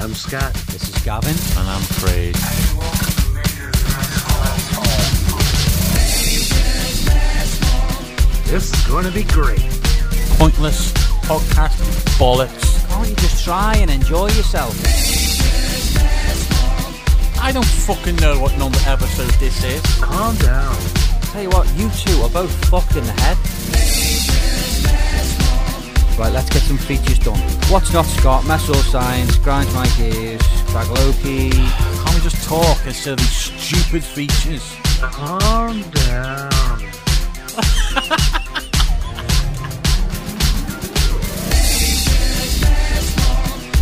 I'm Scott. This is Gavin. And I'm Craig. This is going to be great. Pointless podcast bollocks. Can't you just try and enjoy yourself? I don't fucking know what number episode this is. Calm down. Tell you what, you two are both fucked in the head. Right, let's get some features done. What's not Scott? Mess all signs, grind my gears, drag Loki. Can't we just talk instead of these stupid features? Calm down.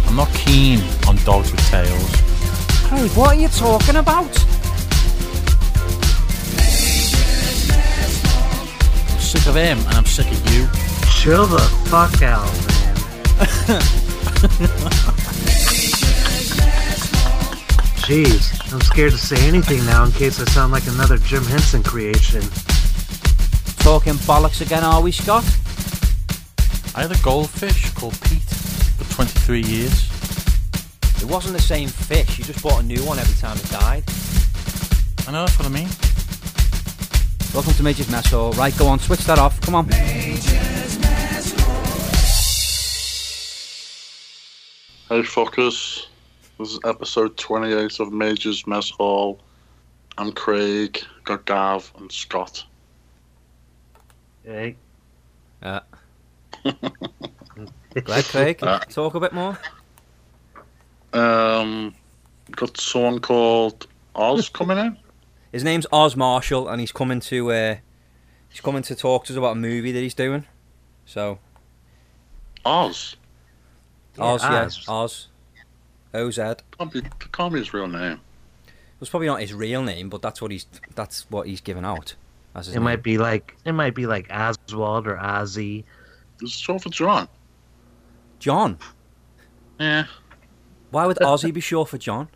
I'm not keen on dogs with tails. Hey, what are you talking about? I'm sick of him and I'm sick of you. Chill the fuck out, man. Jeez, I'm scared to say anything now in case I sound like another Jim Henson creation. Talking bollocks again, are we, Scott? I had a goldfish called Pete for 23 years. It wasn't the same fish. You just bought a new one every time it died. I know that's what I mean. Welcome to Major's Mess Hall. Right, go on, switch that off. Come on. Hey fuckers, this is episode 28 of Major's Mess Hall. I'm Craig, got Gav and Scott. Hey, Uh. Go ahead, Craig. Uh. Talk a bit more. Um, got someone called Oz coming in. His name's Oz Marshall, and he's coming to uh, he's coming to talk to us about a movie that he's doing. So Oz? Oz, yeah, Oz. Oz, O Z. Can't be, can't be his real name. It was probably not his real name, but that's what he's that's what he's given out. As it name. might be like it might be like Oswald or Ozzy. This is short for John. John. Yeah. Why would Ozzy be short for John?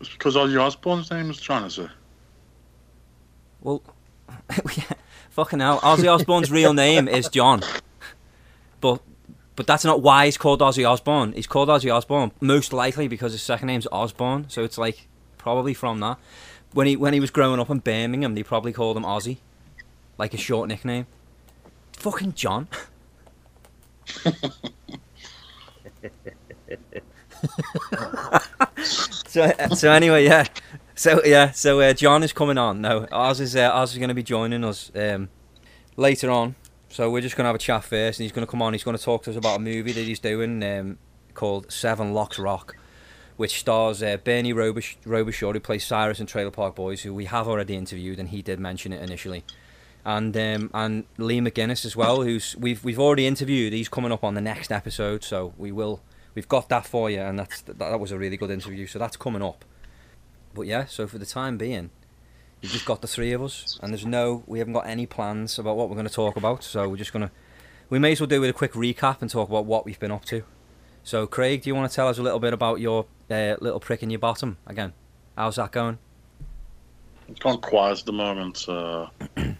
It's because Ozzy Osbourne's name is John, is it? Well, yeah, fucking hell. Ozzy Osbourne's real name is John, but but that's not why he's called Ozzy Osbourne. He's called Ozzy Osbourne most likely because his second name's Osbourne, so it's like probably from that. When he when he was growing up in Birmingham, they probably called him Ozzy, like a short nickname. Fucking John. so so anyway, yeah. So yeah, so uh, John is coming on. No, Oz is uh, Oz is going to be joining us um, later on. So we're just going to have a chat first, and he's going to come on. He's going to talk to us about a movie that he's doing um, called Seven Locks Rock, which stars uh, Bernie Robish- Robichaud, who plays Cyrus in Trailer Park Boys, who we have already interviewed, and he did mention it initially, and um, and Lee McGuinness as well, who's we've we've already interviewed. He's coming up on the next episode, so we will we've got that for you, and that's that, that was a really good interview. So that's coming up. But yeah, so for the time being, you've just got the three of us, and there's no, we haven't got any plans about what we're going to talk about. So we're just going to, we may as well do with a quick recap and talk about what we've been up to. So Craig, do you want to tell us a little bit about your uh, little prick in your bottom again? How's that going? It's gone quiet at the moment. Uh,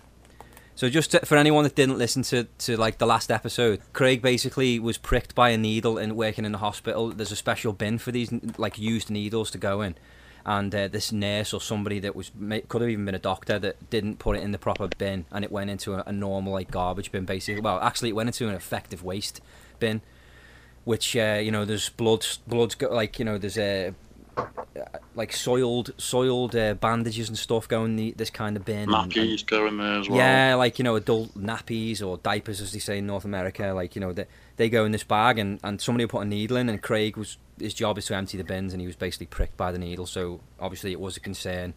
So just to, for anyone that didn't listen to, to like the last episode, Craig basically was pricked by a needle and working in the hospital. There's a special bin for these like used needles to go in, and uh, this nurse or somebody that was could have even been a doctor that didn't put it in the proper bin, and it went into a, a normal like garbage bin basically. Well, actually, it went into an effective waste bin, which uh, you know there's blood blood's go, like you know there's a like soiled soiled uh, bandages and stuff going the, this kind of bin. and- and- nappies go in there as well. yeah, like you know, adult nappies or diapers, as they say in North America. Like you know, they, they go in this bag, and, and somebody put a needle in, and Craig was his job is to empty the bins, and he was basically pricked by the needle. So obviously, it was a concern.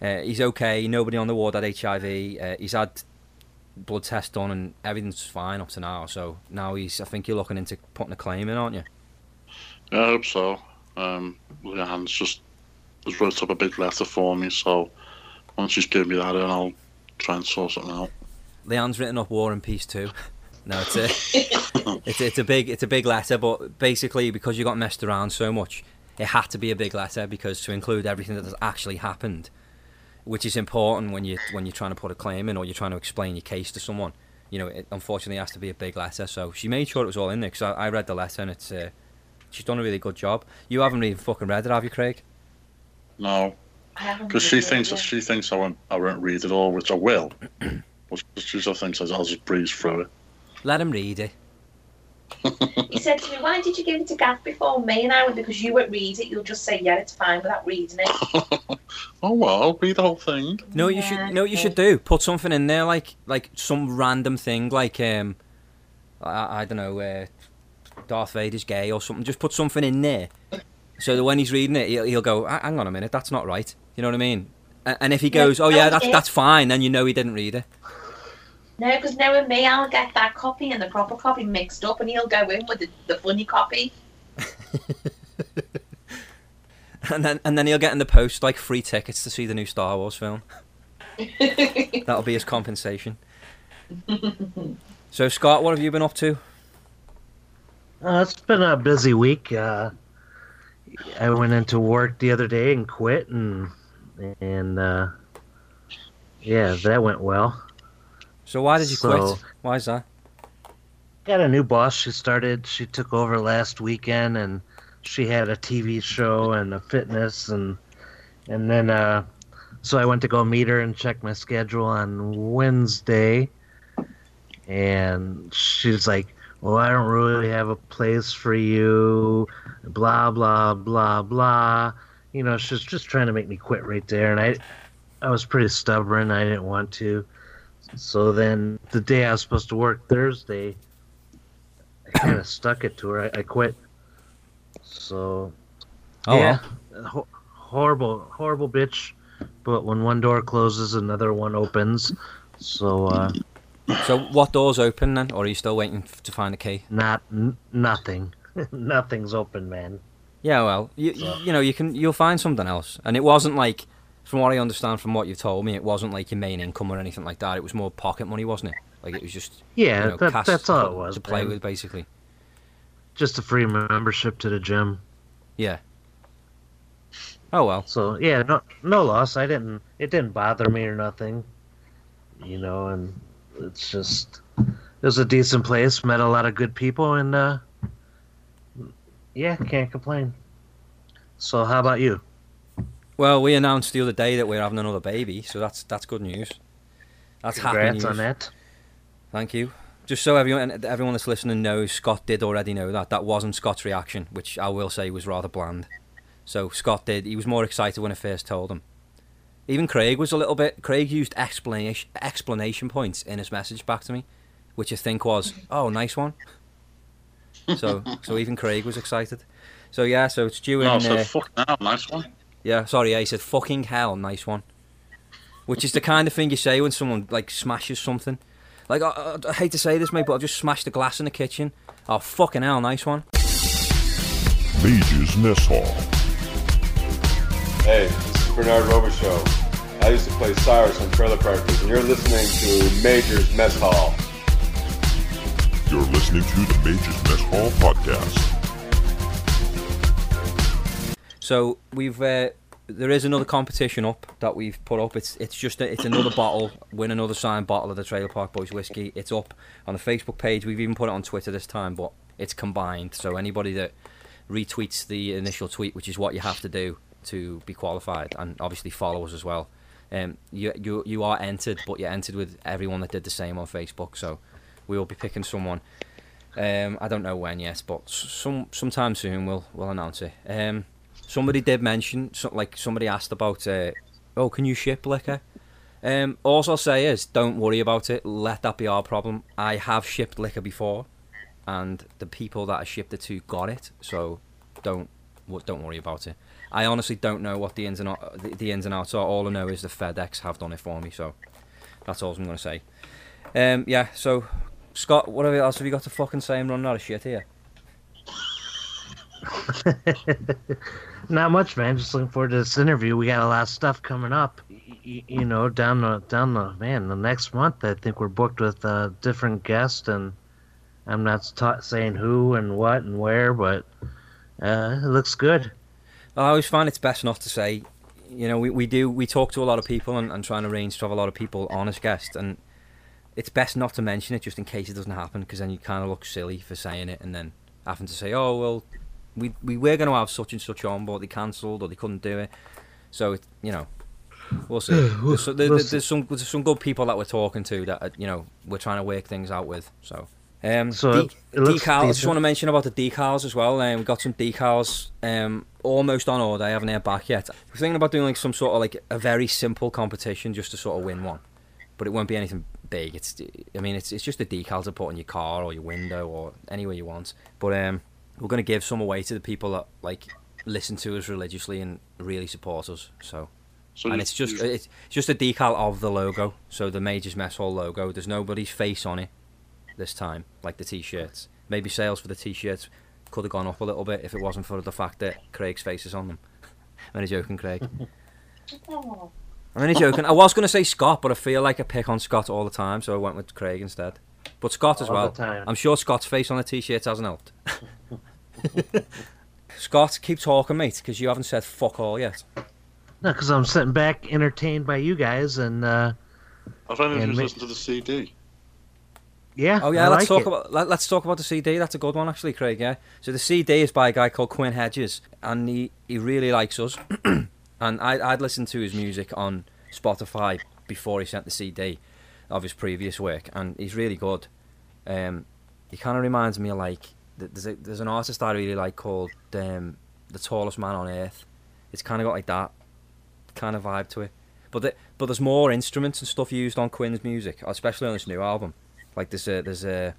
Uh, he's okay. Nobody on the ward had HIV. Uh, he's had blood tests done, and everything's fine up to now. So now he's. I think you're looking into putting a claim in, aren't you? Yeah, I hope so. Um, Leanne's just has wrote up a big letter for me, so once she's given me that, then I'll try and sort something out. Leanne's written up War and Peace too. No, it's a, it's, it's a big, it's a big letter, but basically because you got messed around so much, it had to be a big letter because to include everything that has actually happened, which is important when you when you're trying to put a claim in or you're trying to explain your case to someone. you know, it unfortunately has to be a big letter. So she made sure it was all in there because I, I read the letter and it's uh, she's done a really good job. You haven't even fucking read it, have you, Craig? No, I haven't because she thinks yet. she thinks I won't I won't read it all, which I will. but she just thinks I'll just breeze through it. Let him read it. He said to me, "Why did you give it to Gav before me?" And I went, "Because you won't read it. You'll just say, yeah, it's fine without reading it." oh well, I'll read the whole thing. No, you Yeah, should. No, you should do. Put something in there, like like some random thing, like um, I, I don't know, uh, Darth Vader's gay or something. Just put something in there, so that when he's reading it, he'll, he'll go, "Hang on a minute, that's not right." You know what I mean? And if he Yeah, goes, "Oh yeah, that's yeah. that's fine," then you know he didn't read it. No, because knowing me, I'll get that copy and the proper copy mixed up, and he'll go in with the, the funny copy. And then and then he'll get in the post like free tickets to see the new Star Wars film. That'll be his compensation. so Scott, what have you been up to? Uh, it's been a busy week. Uh, I went into work the other day and quit, and and uh, yeah, that went well. So why did you So- quit? Why is that? Got a new boss. She started. She took over last weekend, and she had a TV show and a fitness, and and then uh, so I went to go meet her and check my schedule on Wednesday, and she's like, "Well, I don't really have a place for you," blah blah blah blah. You know, she's just trying to make me quit right there, and I, I was pretty stubborn. I didn't want to. So then the day I was supposed to work Thursday, I kind of stuck it to her. I, I quit. So Oh, yeah, ho- horrible, horrible bitch. But when one door closes, another one opens. So uh, So what doors open then, or are you still waiting f- to find a key? not n- nothing, nothing's open, man. Yeah, well, you So- you know you can you'll find something else, and it wasn't like, from what I understand from what you've told me, it wasn't like your main income or anything like that. It was more pocket money, wasn't it? Like it was just Yeah, you know, that, that's all it was. to play man. with, basically. Just a free membership to the gym. Yeah. Oh well. So yeah, no no loss. I didn't. It didn't bother me or nothing. You know, and it's just it was a decent place. Met a lot of good people, and uh, yeah, can't complain. So how about you? Well, we announced the other day that we're having another baby, so that's that's good news. That's happy news. on that. Thank you. Just so everyone everyone that's listening knows, Scott did already know that. That wasn't Scott's reaction, which I will say was rather bland. So Scott did. He was more excited when I first told him. Even Craig was a little bit. Craig used explanation explanation points in his message back to me, which I think was, "Oh, nice one." So so even Craig was excited. So yeah, so it's due in. No, so uh, fuck now, nice one. Yeah, sorry, yeah, he said fucking hell, nice one. Which is the kind of thing you say when someone like smashes something. Like I, I, I hate to say this, mate, but I've just smashed a glass in the kitchen. Oh fucking hell, nice one. Major's Mess Hall. Hey, this is Bernard Robichaud. I used to play Cyrus on Trailer Parkers, and you're listening to Major's Mess Hall. You're listening to the Major's Mess Hall podcast. So we've uh, there is another competition up that we've put up. It's it's just a, it's another bottle, win another signed bottle of the Trailer Park Boys whiskey. It's up on the Facebook page. We've even put it on Twitter this time, but it's combined. So anybody that retweets the initial tweet, which is what you have to do to be qualified, and obviously follow us as well. Um, you you you are entered, but you're entered with everyone that did the same on Facebook. So we will be picking someone. Um, I don't know when yet, but some sometime soon we'll we'll announce it. Um, somebody did mention, so, like somebody asked about, uh, oh, can you ship liquor? Um, I'll say is, don't worry about it. Let that be our problem. I have shipped liquor before, and the people that I shipped it to got it. So don't don't worry about it. I honestly don't know what the ins and out, the, the ins and outs are. All I know is the FedEx have done it for me. So that's all I'm gonna say. Um, yeah. So Scott, what else have you got to fucking say? I'm running out of shit here. Not much, man. Just looking forward to this interview. We got a lot of stuff coming up. Y- you know, down the down the man. The next month, I think we're booked with a different guest, and I'm not ta- saying who and what and where, but uh, it looks good. I always find it's best not to say. You know, we, we do we talk to a lot of people and, and try and arrange to have a lot of people on as guests, and it's best not to mention it just in case it doesn't happen because then you kind of look silly for saying it and then having to say, oh well, we we were going to have such and such on, but they cancelled or they couldn't do it. So it, you know, we'll see. There's, there- we'll there's, there's some there's some good people that we're talking to that uh, you know we're trying to work things out with. So. Um, So de- it. I just want to mention about the decals as well. Um, we got some decals um, almost on order. I haven't heard back yet. We're thinking about doing like some sort of like a very simple competition just to sort of win one, but it won't be anything big. It's I mean it's it's just a decal to put on your car or your window or anywhere you want. But um, we're gonna give some away to the people that like listen to us religiously and really support us. So So and you- it's just you- it's just a decal of the logo. So the Majors Mess Hall logo. There's nobody's face on it this time, like the t-shirts. Maybe sales for the t-shirts could have gone up a little bit if it wasn't for the fact that Craig's face is on them. I'm only joking, Craig. I'm only joking. I was going to say Scott, but I feel like I pick on Scott all the time, so I went with Craig instead. But Scott as well. I'm sure Scott's face on the t-shirt hasn't helped. Scott, keep talking, mate, because you haven't said fuck all yet. No, because I'm sitting back, entertained by you guys, and uh, Have any of and you ma- listened to the CD? yeah. Oh yeah, I let's like talk it. about let, let's talk about the CD. That's a good one actually, Craig. Yeah. So the CD is by a guy called Quinn Hedges, and he, he really likes us. and I I'd listened to his music on Spotify before he sent the CD of his previous work, and he's really good. Um, he kind of reminds me of like there's a, there's an artist I really like called um, the tallest man on earth. It's kind of got like that kind of vibe to it. But the, but there's more instruments and stuff used on Quinn's music, especially on this new album. Like there's a there's a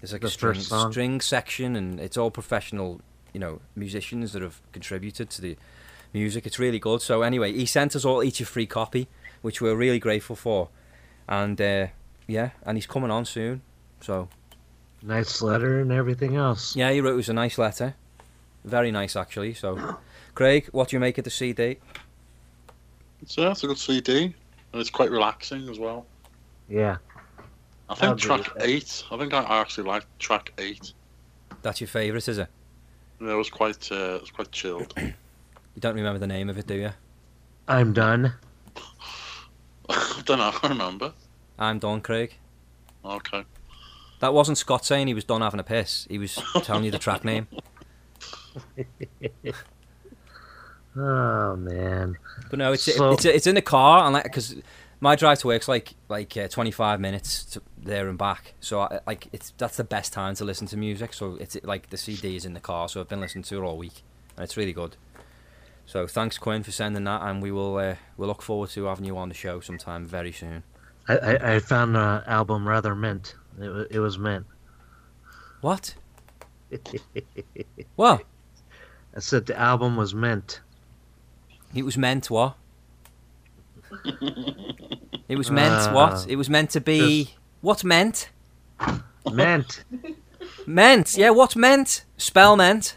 there's like The a string, string section, and it's all professional, you know, musicians that have contributed to the music. It's really good. So anyway, he sent us all each a free copy, which we're really grateful for. And uh, yeah, and he's coming on soon. So Nice letter and everything else. yeah, he wrote us a nice letter, very nice actually. So, Craig, what do you make of the CD? So yeah, it's a good CD, and it's quite relaxing as well. Yeah. I I'll think track eight. I think I actually like track eight. That's your favourite, is it? Yeah, it was quite, uh, it was quite chilled. You don't remember the name of it, do you? I'm done. I don't know. I can't remember. I'm done, Craig. Okay. That wasn't Scott saying he was done having a piss. He was telling you the track name. Oh man. But no, it's So- it's it's in the car, and like because my drive to work's like like uh, 25 minutes to there and back. So I, like it's that's the best time to listen to music. So it's like the CD is in the car, so I've been listening to it all week, and it's really good. So thanks Quinn for sending that, and we will uh, we'll look forward to having you on the show sometime very soon. I, I, I found the album rather mint. It, wa- it was mint. What? what? I said the album was mint. it was meant what? It was meant Uh, what? It was meant to be. What meant? Mint. Meant? Yeah, what meant? Spell meant.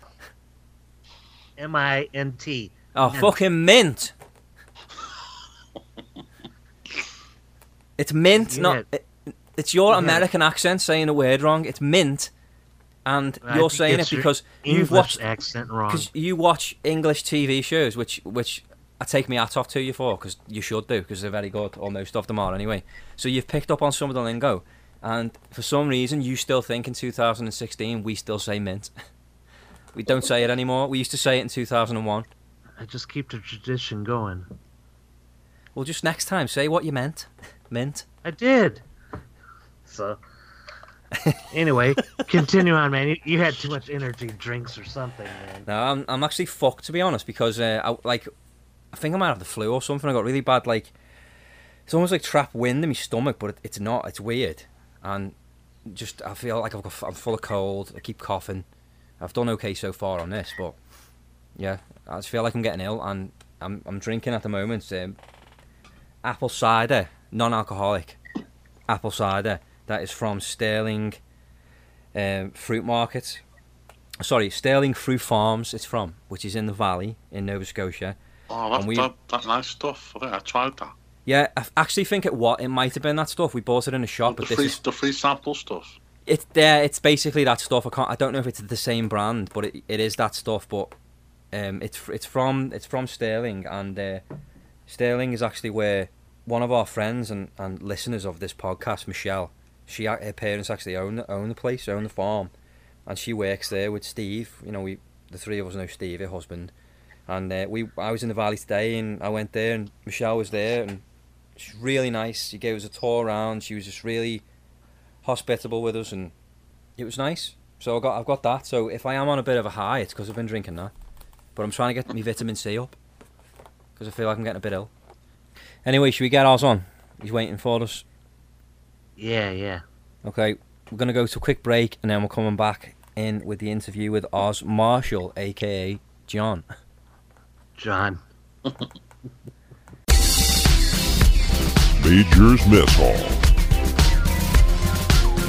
M I N T. Oh, Mint. fucking mint. It's mint, Yeah. not. It, it's your Yeah. American accent saying a word wrong. It's mint, and I you're saying it because you've watched accent wrong. because you watch English TV shows, which which I take my hat off to you for, because you should do, because they're very good, or most of them are anyway. So you've picked up on some of the lingo, and for some reason you still think in 2016 we still say mint. we don't say it anymore. We used to say it in 2001. I just keep the tradition going. Well, just next time say what you meant. Mint. I did. So. anyway, continue on, man. You, you had too much energy drinks or something, man. No, I'm I'm actually fucked to be honest because uh, I, like I think I might have the flu or something. I got really bad like it's almost like trap wind in my stomach, but it, it's not. It's weird, and just I feel like I've got I'm full of cold. I keep coughing. I've done okay so far on this, but yeah, I just feel like I'm getting ill, and I'm I'm drinking at the moment um, apple cider, non-alcoholic apple cider that is from Sterling um, Fruit Market sorry, Sterling Fruit Farms. It's from, which is in the valley in Nova Scotia. Oh, that, we- that, that nice stuff. I think I tried that. Yeah, I actually think it what it might have been that stuff. We bought it in a shop, the but this free, is the free sample stuff. it's there. It's basically that stuff. I can't. I don't know if it's the same brand, but it, it is that stuff. But um, it's it's from it's from Sterling, and uh, Sterling is actually where one of our friends and, and listeners of this podcast, Michelle, she her parents actually own the, own the place, own the farm, and she works there with Steve. You know, we the three of us know Steve, her husband, and uh, we I was in the valley today, and I went there, and Michelle was there, and she's really nice. She gave us a tour around. She was just really hospitable with us, and it was nice. So I got I've got that. So if I am on a bit of a high, it's because I've been drinking that. But I'm trying to get my vitamin C up because I feel like I'm getting a bit ill. Anyway, should we get ours on? He's waiting for us. Yeah, yeah. Okay, we're gonna go to a quick break, and then we're coming back in with the interview with Oz Marshall, aka John. John. Major's Mess Hall.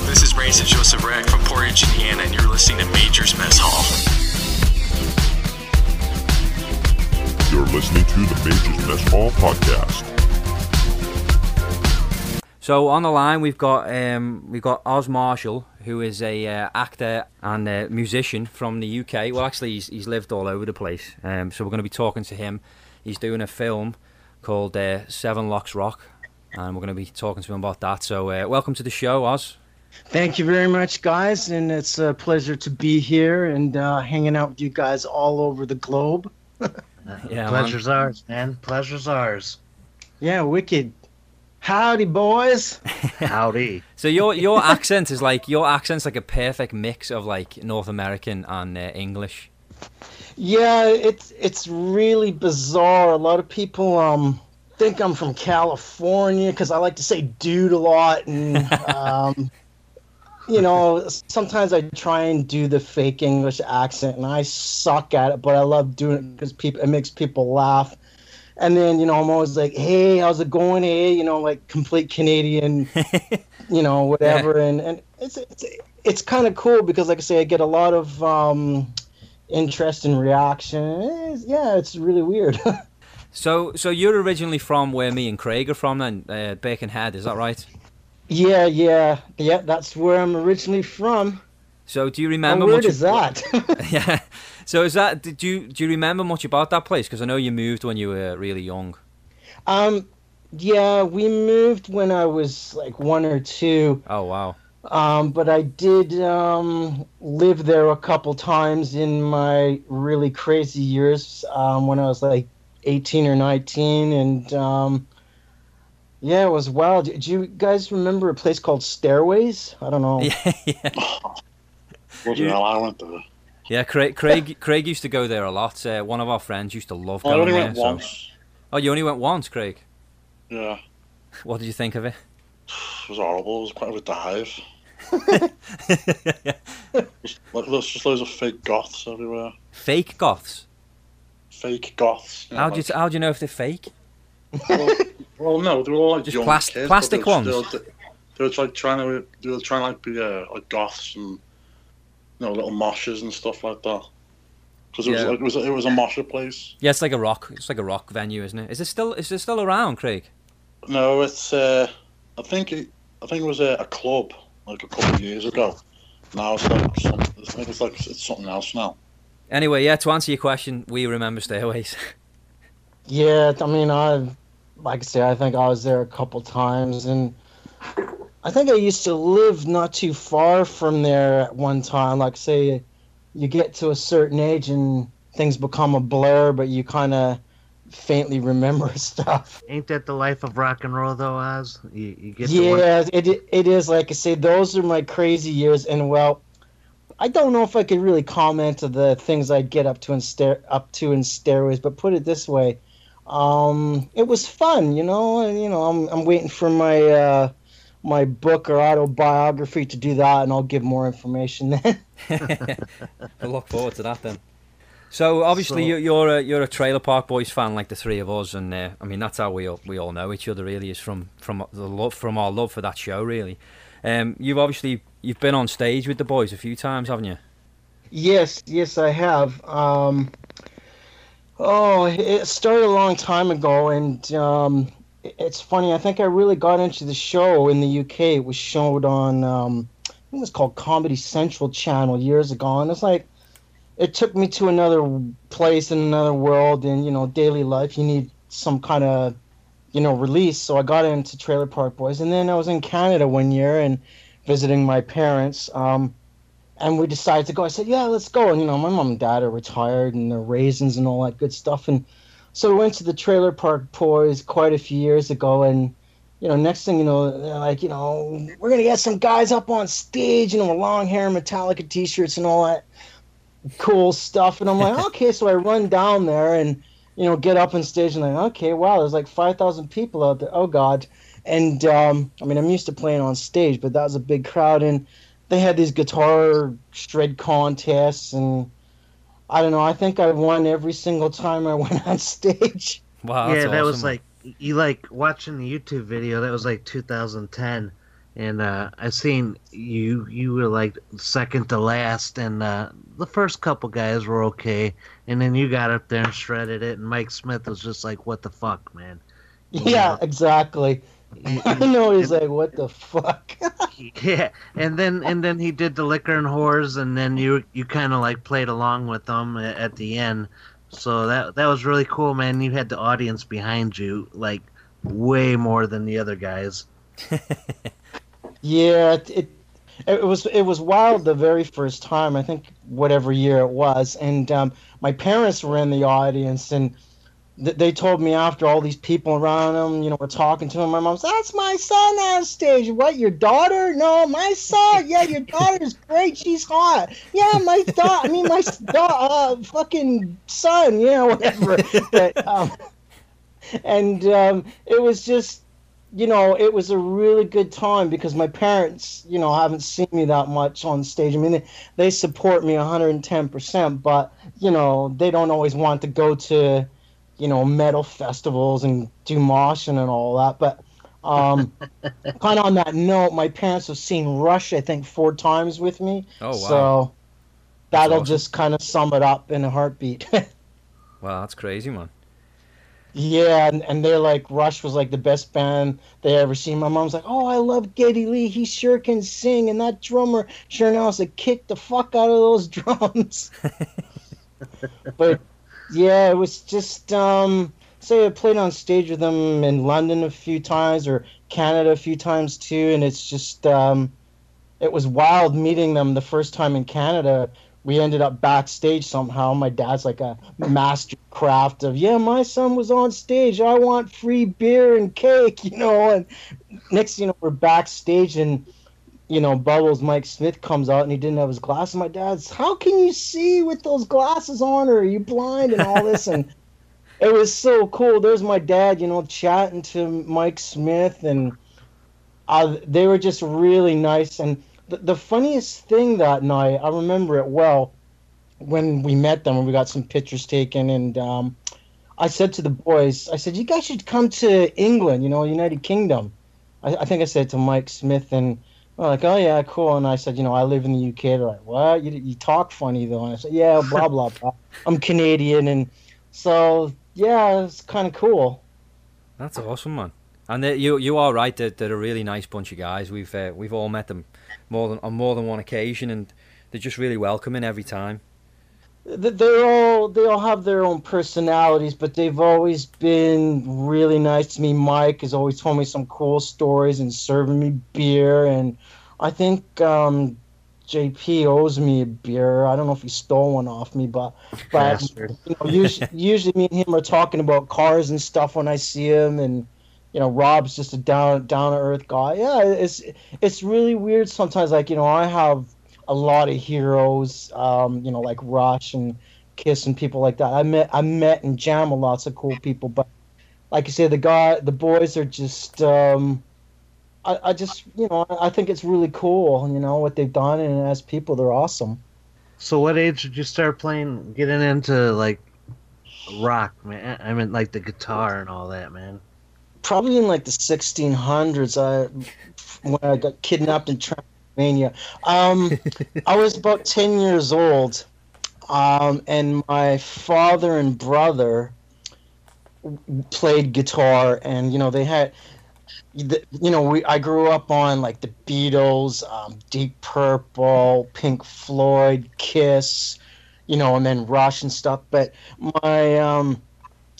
This is Race and Joseph Rack from Portage, Indiana, and you're listening to Major's Mess Hall. You're listening to the Major's Mess Hall podcast. So on the line we've got um, we've got Oz Marshall, who is a uh, actor and a musician from the UK. Well, actually, he's, he's lived all over the place. Um, so we're going to be talking to him. He's doing a film called uh, Seven Locks Rock, and we're going to be talking to him about that. So uh, welcome to the show, Oz. Thank you very much, guys, and it's a pleasure to be here and uh, hanging out with you guys all over the globe. Yeah, Pleasure's ours, man. Pleasure's ours. Yeah, wicked. Howdy, boys. Howdy. So your your accent is like your accent's like a perfect mix of like North American and uh, English. Yeah, it's it's really bizarre. A lot of people um think I'm from California because I like to say "dude" a lot, and um, you know, sometimes I try and do the fake English accent, and I suck at it, but I love doing it because people it makes people laugh. And then you know, I'm always like, "Hey, how's it going?" Hey, you know, like complete Canadian, you know, whatever. And and it's it's it's kind of cool because, like I say, I get a lot of um, interest and reaction. It's- yeah, it's really weird. So so you're originally from where me and Craig are from then, uh, Head? is that right? yeah, yeah, yeah. That's where I'm originally from. So do you How remember weird much? is that? yeah. So is that did you do you remember much about that place? Because I know you moved when you were really young. um, yeah, we moved when I was like one or two. Oh wow. Um, but I did um, live there a couple times in my really crazy years um, when I was like 18 or 19. And um, yeah, it was wild. Do do you guys remember a place called Stairways? I don't know. Yeah, yeah. What the hell I went there? Yeah, Craig, Craig, Craig used to go there a lot. Uh, one of our friends used to love I going only there. went so- once. Oh, you only went once, Craig. Yeah, What did you think of it? it was horrible. It was quite a dive. Just, there's just loads of fake goths everywhere. Fake goths. Fake goths. you know, How do you like- how do you know if they're fake? well, well, no, they were all like Just plas- kids, plastic they were, ones? They were, they were like trying to, they were trying to like be uh, like goths and you know little moshes and stuff like that. Because it was Yeah. like it was it was a mosher place. Yeah, it's like a rock. It's like a rock venue, isn't it? Is it still is it still around, Craig? No, it's uh, I think it, I think it was a, a club like a couple of years ago. Now it's like some, I think it's like it's something else now. Anyway, yeah. To answer your question, we remember stairways. Yeah, I mean, I, like I say, I think I was there a couple times, and I think I used to live not too far from there at one time. Like, say, you get to a certain age and things become a blur, but you kind of faintly remember stuff. Ain't that the life of rock and roll, though, Oz? You, you get to one- Yeah, it it is. Like I say, those are my crazy years, and well, I don't know if I could really comment on the things I'd get up to in stair up to in stairways, but put it this way, um, it was fun, you know. And you know, I'm I'm waiting for my uh, my book or autobiography to do that, and I'll give more information then. I look forward to that then. So obviously So- you you're a, you're a Trailer Park Boys fan like the three of us, and uh, I mean that's how we all, we all know each other. Really, is from from the love from our love for that show. Really, um, you've obviously you've been on stage with the boys a few times, haven't you? Yes, yes, I have. Um, oh, it started a long time ago, and um, it- it's funny. I think I really got into the show in the UK. It was showed on, um, I think it was called Comedy Central Channel years ago, and it's like it took me to another place in another world. And you know, daily life, you need some kind of you know release. So I got into Trailer Park Boys, and then I was in Canada one year and visiting my parents. Um, and we decided to go. I said, "Yeah, let's go." And you know, my mom and dad are retired and they're raisins and all that good stuff. And so we went to the trailer park boys quite a few years ago. And you know, next thing you know, they're like, you know, we're gonna get some guys up on stage, you know, long hair, Metallica t-shirts, and all that cool stuff. And I'm like, okay. So I run down there and you know, get up on stage and like, okay, wow, there's like five thousand people out there. Oh God. And um, I mean, I'm used to playing on stage, but that was a big crowd and they had these guitar shred contests and I don't know. I think I won every single time I went on stage. Wow, yeah, that's that was like you like watching the YouTube video. That was like 2010, and uh, I seen you. You were like second to last, and uh, the first couple guys were okay, and then you got up there and shredded it. And Mike Smith was just like, "What the fuck, man?" Yeah, exactly. I know he's like, what the fuck? yeah, and then and then he did the liquor and whores, and then you you kind of like played along with them at the end. So that that was really cool, man. You had the audience behind you, like way more than the other guys. Yeah, it, it it was it was wild the very first time. I think whatever year it was, and um, my parents were in the audience, and they told me after all these people around them, you know, were talking to him. My mom's, "That's my son on stage." What, your daughter? No, my son. Yeah, your daughter's great. She's hot. Yeah, my daughter. I mean, my da- uh, fucking son. Yeah, whatever. but, um, and um, it was just you know, it was a really good time because my parents, you know, haven't seen me that much on stage. I mean, they, they support me 110%, but, you know, they don't always want to go to, you know, metal festivals and do moshing and all that. But um, kind of on that note, my parents have seen Rush, I think, four times with me. Oh, wow. So that'll awesome. just kind of sum it up in a heartbeat. Wow, that's crazy, man. Yeah, and, and they're like Rush was like the best band they ever seen. My mom's like, "Oh, I love Geddy Lee. He sure can sing, and that drummer sure knows to kick the fuck out of those drums." but yeah, it was just um, say I played on stage with them in London a few times or Canada a few times too, and it's just um, it was wild meeting them the first time in Canada. We ended up backstage somehow. My dad's like a master craft of yeah, my son was on stage. I want free beer and cake, you know. And next, thing you know, we're backstage and you know, Bubbles Mike Smith comes out and he didn't have his glasses. My dad's, how can you see with those glasses on, or are you blind and all this? and it was so cool. There's my dad, you know, chatting to Mike Smith, and uh, they were just really nice. And the, the funniest thing that night, I remember it well, when we met them and we got some pictures taken, and um, I said to the boys, I said, you guys should come to England, you know, United Kingdom. I, I think I said to Mike Smith, and they're like, oh yeah, cool. And I said, you know, I live in the UK. They're like, what? You, you talk funny though. And I said, yeah, blah blah blah. I'm Canadian, and so yeah, it's kind of cool. That's awesome, man. And they, you you are right. They're, they're a really nice bunch of guys. We've uh, we've all met them more than on more than one occasion, and they're just really welcoming every time. Th- They're all they all have their own personalities, but they've always been really nice to me. Mike has always told me some cool stories and serving me beer, and I think um, JP owes me a beer. I don't know if he stole one off me, but but you know, usually, usually me and him are talking about cars and stuff when I see him, and you know, Rob's just a down down to earth guy. Yeah, it's it's really weird sometimes. Like you know, I have a lot of heroes, um, you know, like Rush and Kiss and people like that. I met I met and jam with lots of cool people, but like you say, the guy, the boys are just. Um, I, I just, you know, I think it's really cool, you know, what they've done, and as people, they're awesome. So, what age did you start playing, getting into like rock, man? I mean, like the guitar and all that, man. probably in like the 1600s I when I got kidnapped in Transylvania. Um, I was about 10 years old, um, and my father and brother played guitar, and you know they had. You know, we I grew up on like the Beatles, um, Deep Purple, Pink Floyd, Kiss, you know, and then Rush and stuff. But my um,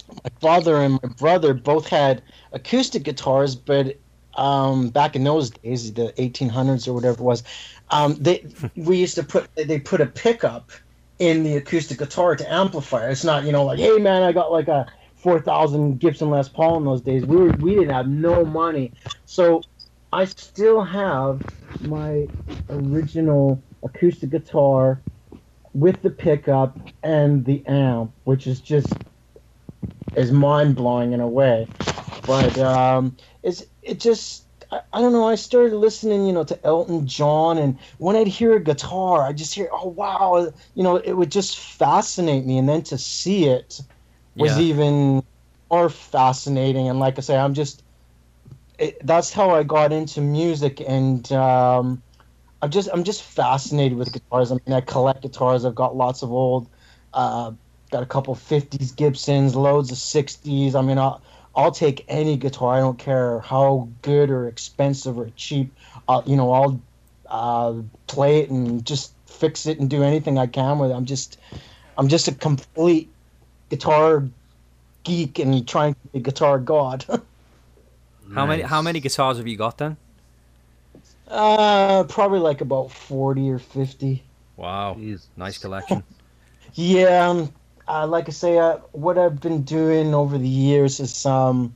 my father and my brother both had acoustic guitars, but um, back in those days, the 1800s or whatever it was, um, they we used to put they put a pickup in the acoustic guitar to amplify. It's not you know like hey man, I got like a 4000 Gibson Les Paul in those days. We were we didn't have no money, so I still have my original acoustic guitar with the pickup and the amp, which is just is mind blowing in a way. But um, it's it just I, I don't know. I started listening, you know, to Elton John, and when I'd hear a guitar, I just hear, oh wow, you know, it would just fascinate me, and then to see it was Yeah. even more fascinating. And like I say, I'm just it, that's how I got into music, and um, I'm just I'm just fascinated with guitars. I mean, I collect guitars. I've got lots of old, uh, got a couple '50s Gibsons, loads of '60s. I mean, I'll I'll take any guitar. I don't care how good or expensive or cheap. Uh, you know, I'll uh, play it and just fix it and do anything I can with it. I'm just I'm just a complete guitar geek and trying to be a guitar god. How many how many guitars have you got then? uh, probably like about forty or fifty. Wow, nice collection. Yeah, um, uh, like I say, uh, what I've been doing over the years is um,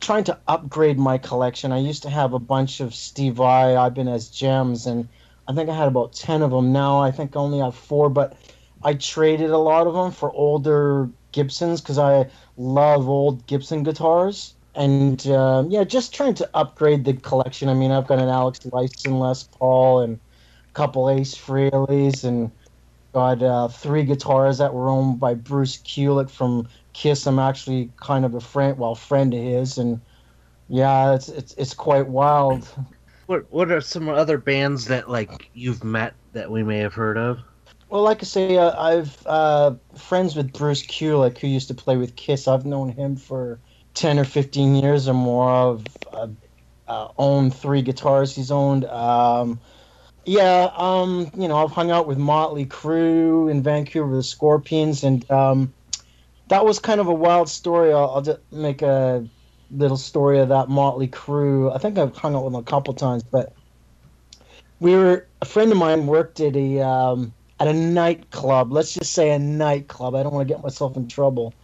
trying to upgrade my collection. I used to have a bunch of Steve Vai, Ibanez JEMs, and I think I had about ten of them. Now I think I only have four, but I traded a lot of them for older Gibsons because I love old Gibson guitars. And um, yeah, just trying to upgrade the collection. I mean, I've got an Alex Lifeson Les Paul and a couple Ace Frehleys and got uh, three guitars that were owned by Bruce Kulick from Kiss. I'm actually kind of a friend, well, friend of his, and yeah, it's it's it's quite wild. What What are some other bands that like you've met that we may have heard of? Well, like I say, uh, I've uh, friends with Bruce Kulick, who used to play with Kiss. I've known him for ten or fifteen years or more. I've uh, uh, owned three guitars he's owned. Um, yeah, um, you know, I've hung out with Motley Crue in Vancouver, the Scorpions, and um, that was kind of a wild story. I'll, I'll just make a little story of that Motley Crue. I think I've hung out with them a couple times, but we were a friend of mine worked at a um, at a nightclub. Let's just say a nightclub. I don't want to get myself in trouble.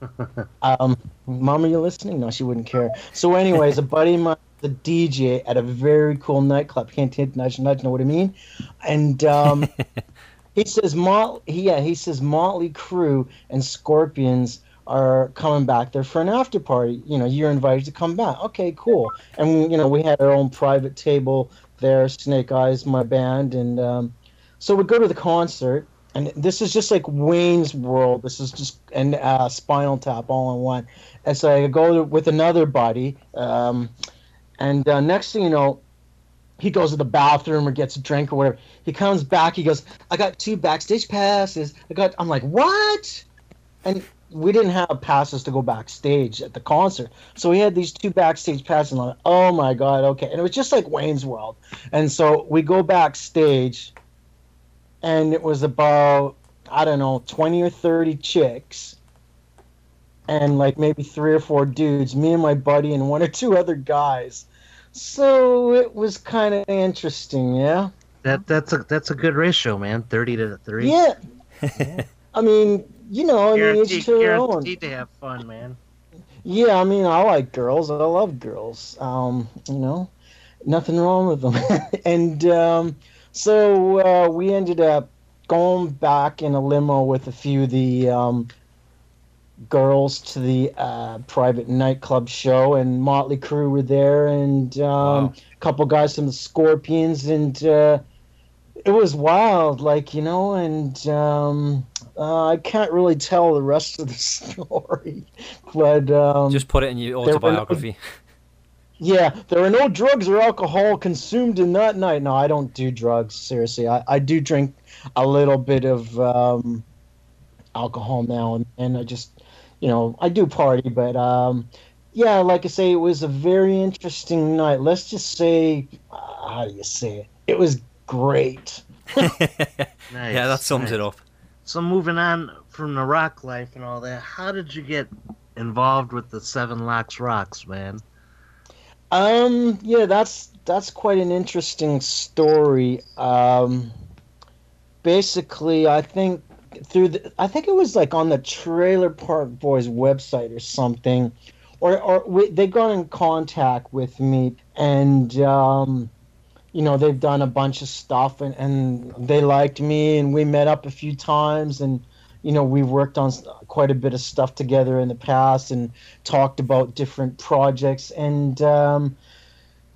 Um, Mom, are you listening? No, she wouldn't care. So, anyways, a buddy of mine, the DJ at a very cool nightclub. Hint, hint, nudge, nudge. Know what I mean? And um, he says, Mot, he, yeah, he says Motley Crue and Scorpions are coming back there for an after party. You know, you're invited to come back. Okay, cool. And you know, we had our own private table there. Snake Eyes, my band, and um, so we go to the concert. And this is just like Wayne's World. This is just and uh, Spinal Tap all in one. And so I go to, with another buddy, um, and uh, next thing you know, he goes to the bathroom or gets a drink or whatever. He comes back. He goes, "I got two backstage passes. I got." I'm like, "What?" And we didn't have passes to go backstage at the concert, so we had these two backstage passes. And I'm like, "Oh my god, okay." And it was just like Wayne's World. And so we go backstage, and it was about I don't know, twenty or thirty chicks. And like maybe three or four dudes, me and my buddy and one or two other guys. So it was kind of interesting, yeah. That that's a that's a good ratio, man. Thirty to three. Yeah. I mean, you know, I mean, guaranteed, it's to their own. to have fun, man. Yeah, I mean, I like girls. I love girls. Um, you know, nothing wrong with them. and um, so uh, we ended up going back in a limo with a few of the um, girls to the uh, private nightclub show, and Motley Crue were there, and um, a couple guys from the Scorpions, and uh, it was wild, like you know, and um, uh, I can't really tell the rest of the story, but um, Just put it in your there were no- autobiography. yeah, there were no drugs or alcohol consumed in that night. No, I don't do drugs. Seriously, I, I do drink a little bit of um, alcohol now and then. I just, you know, I do party, but um, yeah, like I say, it was a very interesting night. Let's just say, uh, how do you say it? It was great. Nice, Yeah, that sums nice. it up. So moving on from the rock life and all that, how did you get involved with the Seven Locks Rocks, man? Um, yeah, that's that's quite an interesting story. Um, basically, I think through the, I think it was like on the Trailer Park Boys website or something, or or we, they got in contact with me and um, you know they've done a bunch of stuff and and they liked me and we met up a few times and you know we worked on quite a bit of stuff together in the past and talked about different projects and um,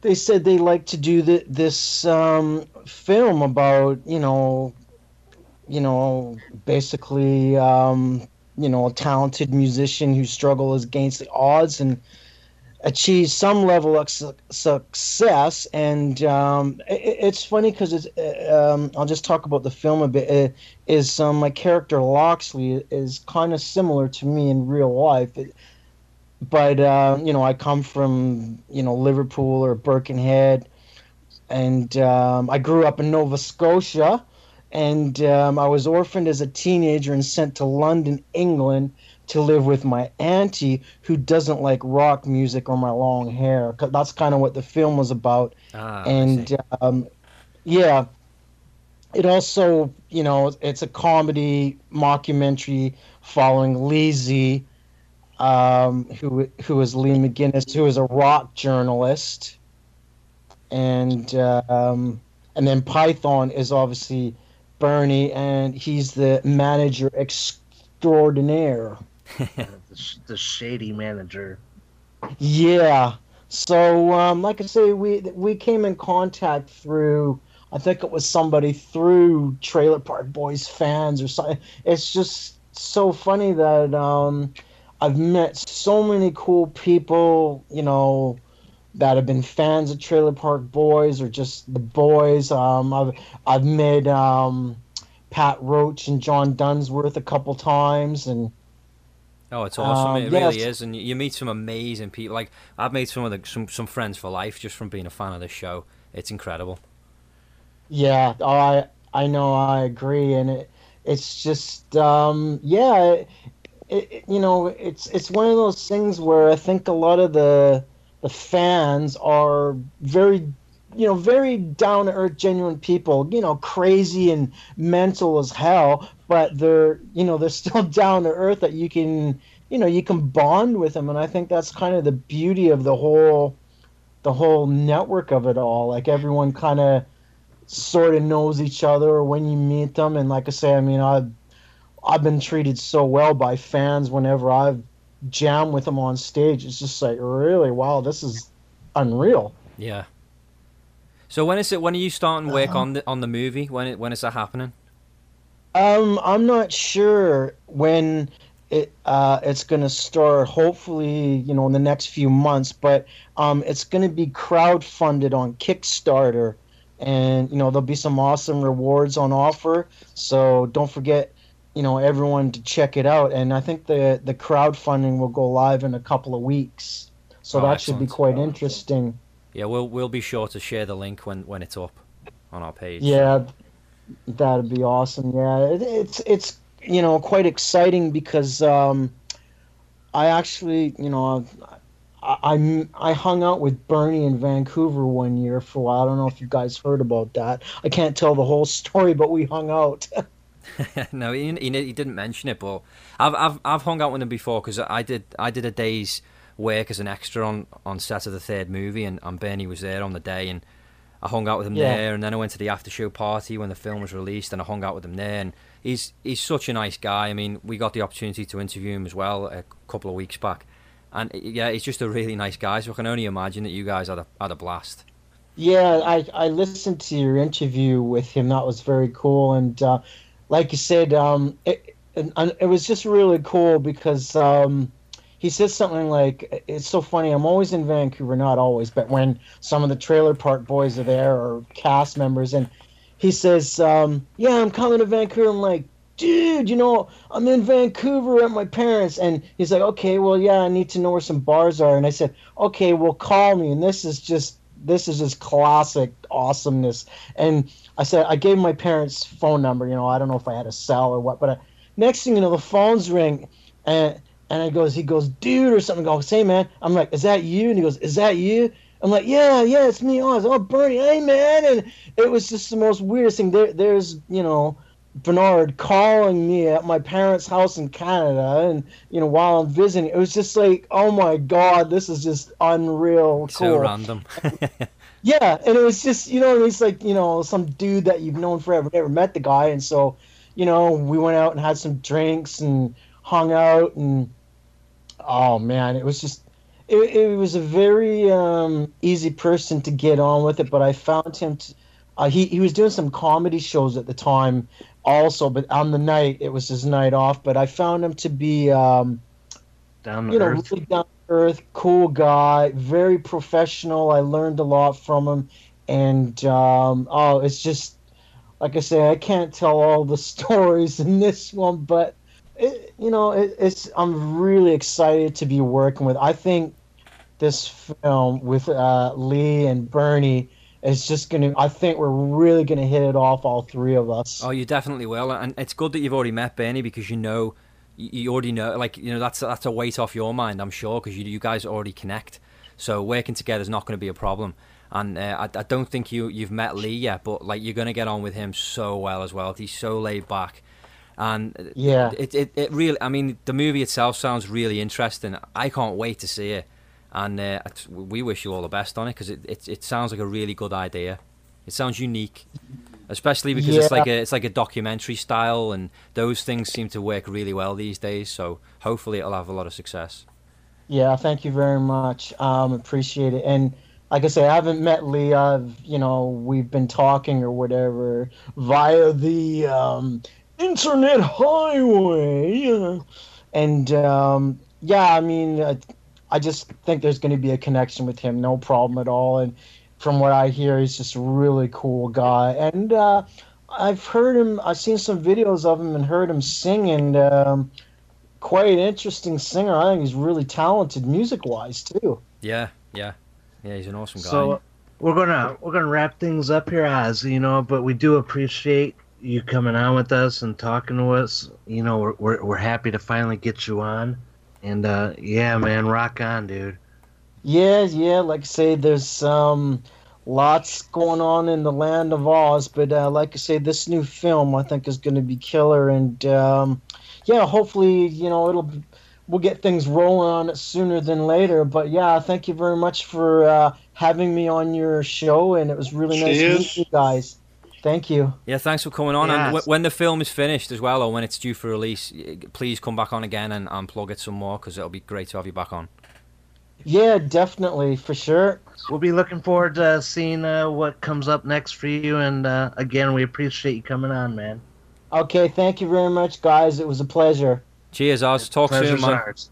they said they like to do the, this um, film about you know you know basically um, you know a talented musician who struggles against the odds and achieves some level of su- success. And um, i i- it's funny because it's uh, um, i'll just talk about the film a bit. Uh, is um, my character loxley is kind of similar to me in real life. It- but uh, you know i come from you know liverpool or birkenhead. And um, i grew up in nova scotia and um, i was orphaned as a teenager and sent to london england to live with my auntie who doesn't like rock music or my long hair. That's kind of what the film was about. Ah, and um, yeah. It also you know it's a comedy mockumentary following Leezy, um, who who is Lee McGinnis, who is a rock journalist, and um, and then Python is obviously Bernie, and he's the manager extraordinaire. the, sh- the shady manager. Yeah. So, um, like I say, we we came in contact through. I think it was somebody through Trailer Park Boys fans or something. It's just so funny that um, I've met so many cool people, you know, that have been fans of Trailer Park Boys or just the boys. Um, I've I've met um, Pat Roach and John Dunsworth a couple times, and Oh, it's awesome! Um, it yeah, really is, and you meet some amazing people. Like I've made some of the some some friends for life just from being a fan of this show. It's incredible. Yeah, I I know I agree, and it it's just um, yeah, it, it, you know it's it's one of those things where I think a lot of the the fans are very you know very down to earth, genuine people. You know, crazy and mental as hell, but they're you know they're still down to earth that you can you know you can bond with them, and I think that's kind of the beauty of the whole the whole network of it all. Like everyone kind of sort of knows each other when you meet them and like i say i mean i've i've been treated so well by fans whenever i've jammed with them on stage it's just like really wow this is unreal Yeah. So when is it? When are you starting work Uh-huh. on the on the movie? When it, when is that happening? um i'm not sure when it uh it's gonna start hopefully you know in the next few months but um it's gonna be crowdfunded on kickstarter and you know there'll be some awesome rewards on offer so don't forget you know everyone to check it out and i think the the crowdfunding will go live in a couple of weeks so Oh, that should be quite interesting Yeah, we'll we'll be sure to share the link when when it's up on our page. Yeah, that'd be awesome. Yeah, it, it's it's you know quite exciting because um, I actually you know I, I I hung out with Bernie in Vancouver one year for a while. I don't know if you guys heard about that. I can't tell the whole story, but we hung out. no, he, he, he didn't mention it, but I've I've I've hung out with him before because I did I did a day's work as an extra on on set of the third movie, and, and Bernie was there on the day, and I hung out with him Yeah. there, and then I went to the after show party when the film was released, and I hung out with him there, and he's he's such a nice guy. I mean, we got the opportunity to interview him as well a couple of weeks back, and yeah, he's just a really nice guy. So I can only imagine that you guys had a had a blast. Yeah, I, I listened to your interview with him. That was very cool. And uh, like you said, um, it, and, and it was just really cool because um, he said something like, It's so funny. I'm always in Vancouver, not always, but when some of the Trailer Park boys are there or cast members, and he says, um, Yeah, I'm coming to Vancouver. I'm like, Dude, you know, I'm in Vancouver at my parents. And he's like, Okay, well, yeah, I need to know where some bars are. And I said, Okay, well, call me. And this is just this is just classic awesomeness. And I said I gave my parents' phone number. You know, I don't know if I had a cell or what, but I, next thing you know, the phones ring, and and I goes, he goes, dude, or something. I goes, hey man, I'm like, is that you? And he goes, is that you? I'm like, yeah, yeah, it's me, Oz. Oh, Bernie, hey, man. And it was just the most weirdest thing. There, there's, you know, Bernard calling me at my parents' house in Canada, and you know, while I'm visiting, it was just like, oh my god, this is just unreal, cool. So random. Yeah, and it was just you know it's like you know some dude that you've known forever, never met the guy, and so you know we went out and had some drinks and hung out, and oh man, it was just it, it was a very um, easy person to get on with it, but I found him. To, uh, he he was doing some comedy shows at the time, also, but on the night it was his night off. But I found him to be um, Down you know earth. really down to earth, cool guy, very professional. I learned a lot from him, and um, oh, it's just like I say, I can't tell all the stories in this one, but it, you know, it, it's I'm really excited to be working with. I think this film with uh, Lee and Bernie is just gonna. I think we're really gonna hit it off, all three of us. Oh, you definitely will, and it's good that you've already met Bernie because you know, you already know, like you know, that's that's a weight off your mind, I'm sure, because you you guys already connect. So working together is not going to be a problem. And uh, I, I don't think you you've met Lee yet, but like you're going to get on with him so well as well. He's so laid back, and Yeah. it it, it really. I mean, the movie itself sounds really interesting. I can't wait to see it, and uh, we wish you all the best on it because it, it it sounds like a really good idea. It sounds unique, especially because it's like a it's like a documentary style, and those things seem to work really well these days. So hopefully, it'll have a lot of success. Yeah, thank you very much. Um, appreciate it. And like I say, I haven't met Lee. I've, you know, we've been talking or whatever via the um, internet highway. And um, yeah, I mean, uh, I just think there's going to be a connection with him, no problem at all. And from what I hear, he's just a really cool guy. And uh, I've heard him, I've seen some videos of him and heard him sing, and um, quite an interesting singer. I think he's really talented music wise, too. Yeah, yeah, yeah. He's an awesome guy. So we're gonna we're gonna wrap things up here, Oz. You know, but we do appreciate you coming on with us and talking to us. You know, we're we're, we're happy to finally get you on. And uh, yeah, man, rock on, dude. Yeah, yeah. Like I say, there's um, lots going on in the land of Oz, but uh, like I say, this new film I think is going to be killer, and um, yeah, hopefully, you know, it'll we'll get things rolling on it sooner than later. But yeah, thank you very much for uh, having me on your show, and it was really nice Cheers. meeting you guys. Thank you. Yeah, thanks for coming on. And w- when the film is finished as well, or when it's due for release, please come back on again and, and plug it some more because it'll be great to have you back on. Yeah, definitely for sure. We'll be looking forward to seeing uh, what comes up next for you. And uh, again, we appreciate you coming on, man. Okay, thank you very much, guys. It was a pleasure. Cheers, Oz. Talk Pleasure's soon, man. ours.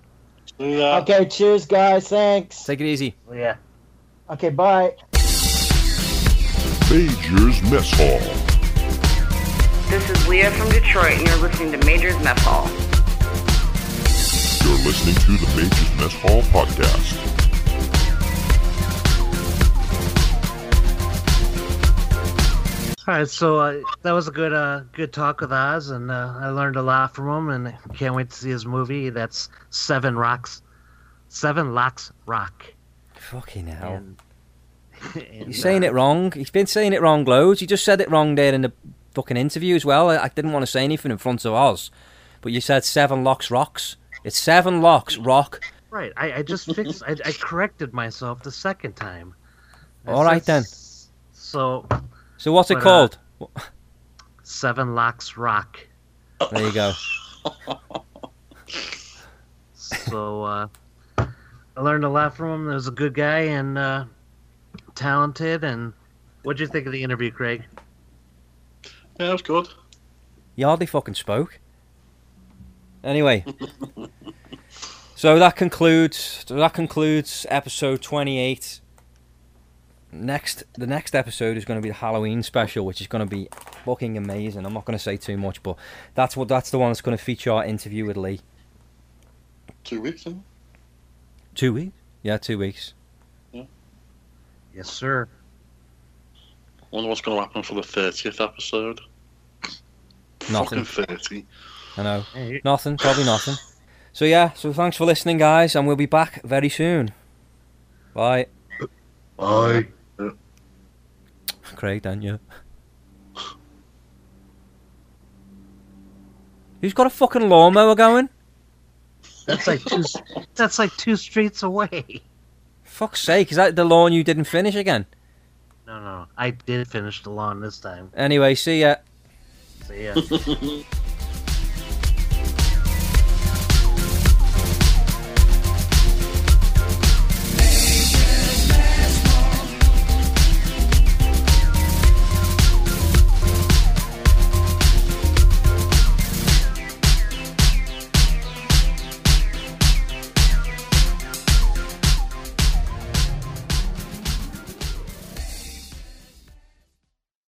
Okay, cheers, guys. Thanks. Take it easy. Yeah. Okay, bye. Major's Mess Hall. This is Leah from Detroit, and you're listening to Major's Mess Hall. You're listening to the Major's Mess Hall podcast. All right, so uh, that was a good uh, good talk with Oz, and uh, I learned a lot from him, and can't wait to see his movie. That's Seven Rocks, Seven Locks Rock. Fucking hell. And, He's saying uh, it wrong. He's been saying it wrong loads. He just said it wrong there in the fucking interview as well. I, I didn't want to say anything in front of Oz, but you said Seven Locks Rocks. It's Seven Locks Rock. Right, I, I just fixed. I, I corrected myself the second time. I All right, then. s- So So what's it But, uh, called? Seven Locks Rock. There you go. So uh, I learned a lot from him. He was a good guy and uh, talented. And what'd you think of the interview, Craig? Yeah, it was good. You hardly fucking spoke. Anyway, so that concludes. That concludes episode twenty-eight. Next, the next episode is going to be the Halloween special, which is going to be fucking amazing. I'm not going to say too much, but that's what that's the one that's going to feature our interview with Lee. Two weeks, isn't? Two weeks? Yeah, two weeks. Yes, sir. Wonder what's going to happen for the 30th episode. Nothing. Fucking 30. I know. Hey, Nothing. Probably nothing. So yeah. So thanks for listening, guys, and we'll be back very soon. Bye. Bye. Craig, don't you? Who's got a fucking lawnmower going? That's like two. that's like two streets away. Fuck's sake, is that the lawn you didn't finish again? No, no, I did finish the lawn this time. Anyway, see ya. See ya.